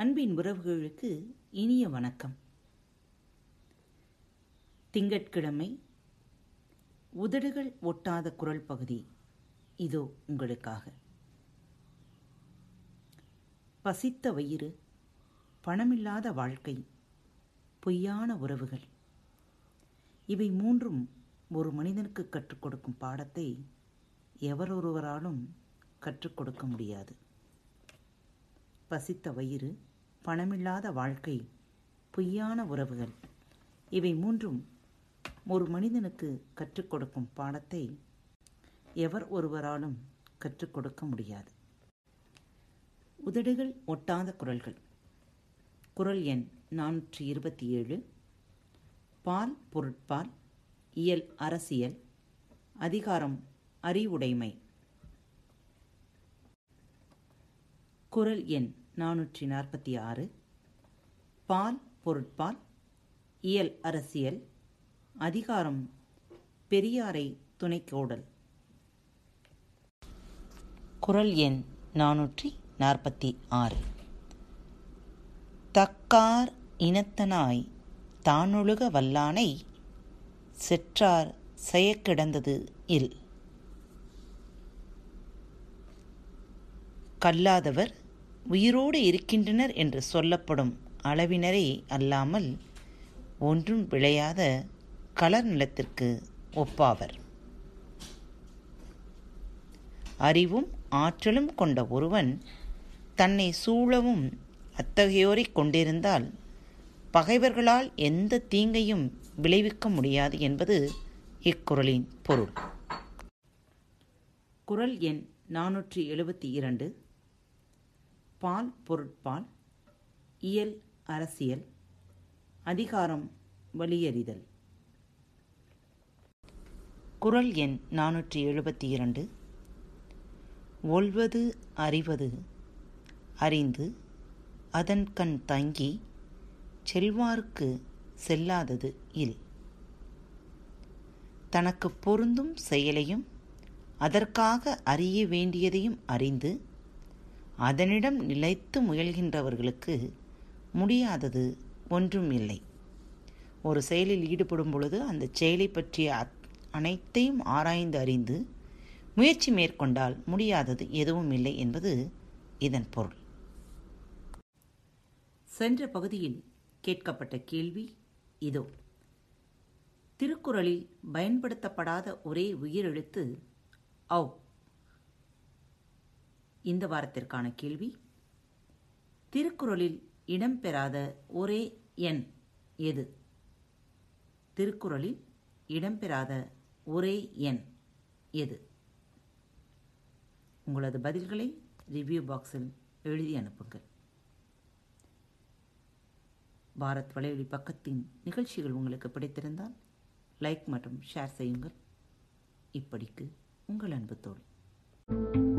அன்பின் உறவுகளுக்கு இனிய வணக்கம். திங்கட்கிழமை உதடுகள் ஒட்டாத குரல் பகுதி. இதோ உங்களுக்காக. பசித்த வயிறு பணமில்லாத வாழ்க்கை பொய்யான உறவுகள். இவை மூன்றும் ஒரு மனிதனுக்கு கற்றுக் கொடுக்கும் பாடத்தை எவரொருவராலும் கற்றுக் கொடுக்க முடியாது. பசித்த வயிறு பணமில்லாத வாழ்க்கை பொய்யான உறவுகள் இவை மூன்றும் ஒரு மனிதனுக்கு கற்றுக் கொடுக்கும் பாடத்தை எவர் ஒருவராலும் கற்றுக் கொடுக்க முடியாது. உதடுகள் ஒட்டாத குரல்கள். குரல் எண் நானூற்றி இருபத்தி ஏழு பால் பொருட்பால் இயல் அரசியல் அதிகாரம் அறிவுடைமை. குரல் எண் நானூற்றி நாற்பத்தி ஆறு. பால் பொருட்பால் இயல் அரசியல் அதிகாரம் பெரியாரை துணைக்கோடல். குரல் எண் நானூற்றி நாற்பத்தி ஆறு. தக்கார் இனத்தனாய் தானொழுக வல்லானை செற்றார் செயக்கிடந்தது இல். கல்லாதவர் உயிரோடு இருக்கின்றனர் என்று சொல்லப்படும் அளவினரே அல்லாமல் ஒன்றும் விளையாத களர் நிலத்திற்கு ஒப்பாவர். அறிவும் ஆற்றலும் கொண்ட ஒருவன் தன்னை சூழவும் அத்தகையோரை கொண்டிருந்தால் பகைவர்களால் எந்த தீங்கையும் விளைவிக்க முடியாது என்பது இக்குறளின் பொருள். குரல் எண் நானூற்றி எழுபத்தி இரண்டு. பால் பொருட்பால் இயல் அரசியல் அதிகாரம் வலியறிதல். குரல் எண் நானூற்றி எழுபத்தி இரண்டு ஒல்வது அறிவது அறிந்து அதன் கண் தங்கி செல்வார்க்கு செல்லாதது இல். தனக்கு பொருந்தும் செயலையும் அதற்காக அறிய வேண்டியதையும் அறிந்து அதனிடம் நிலைத்து முயல்கின்றவர்களுக்கு முடியாதது ஒன்றும் இல்லை ஒரு செயலில் ஈடுபடும் பொழுது அந்த செயலை பற்றிய அனைத்தையும் ஆராய்ந்து அறிந்து முயற்சி மேற்கொண்டால் முடியாதது எதுவும் இல்லை என்பது இதன் பொருள். சென்ற பகுதியில் கேட்கப்பட்ட கேள்வி இதோ. திருக்குறளில் பயன்படுத்தப்படாத ஒரே உயிரெழுத்து ஔ. இந்த வாரத்திற்கான கேள்வி. திருக்குறளில் இடம்பெறாத ஒரே எண் எது? திருக்குறளில் இடம்பெறாத ஒரே எண் எது? உங்களது பதில்களை ரிவ்யூ பாக்ஸில் எழுதி அனுப்புங்கள். பாரத் வலையொலி பக்கத்தின் நிகழ்ச்சிகள் உங்களுக்கு பிடித்திருந்தால் லைக் மற்றும் ஷேர் செய்யுங்கள். இப்படிக்கு உங்கள் அன்பு தோழி.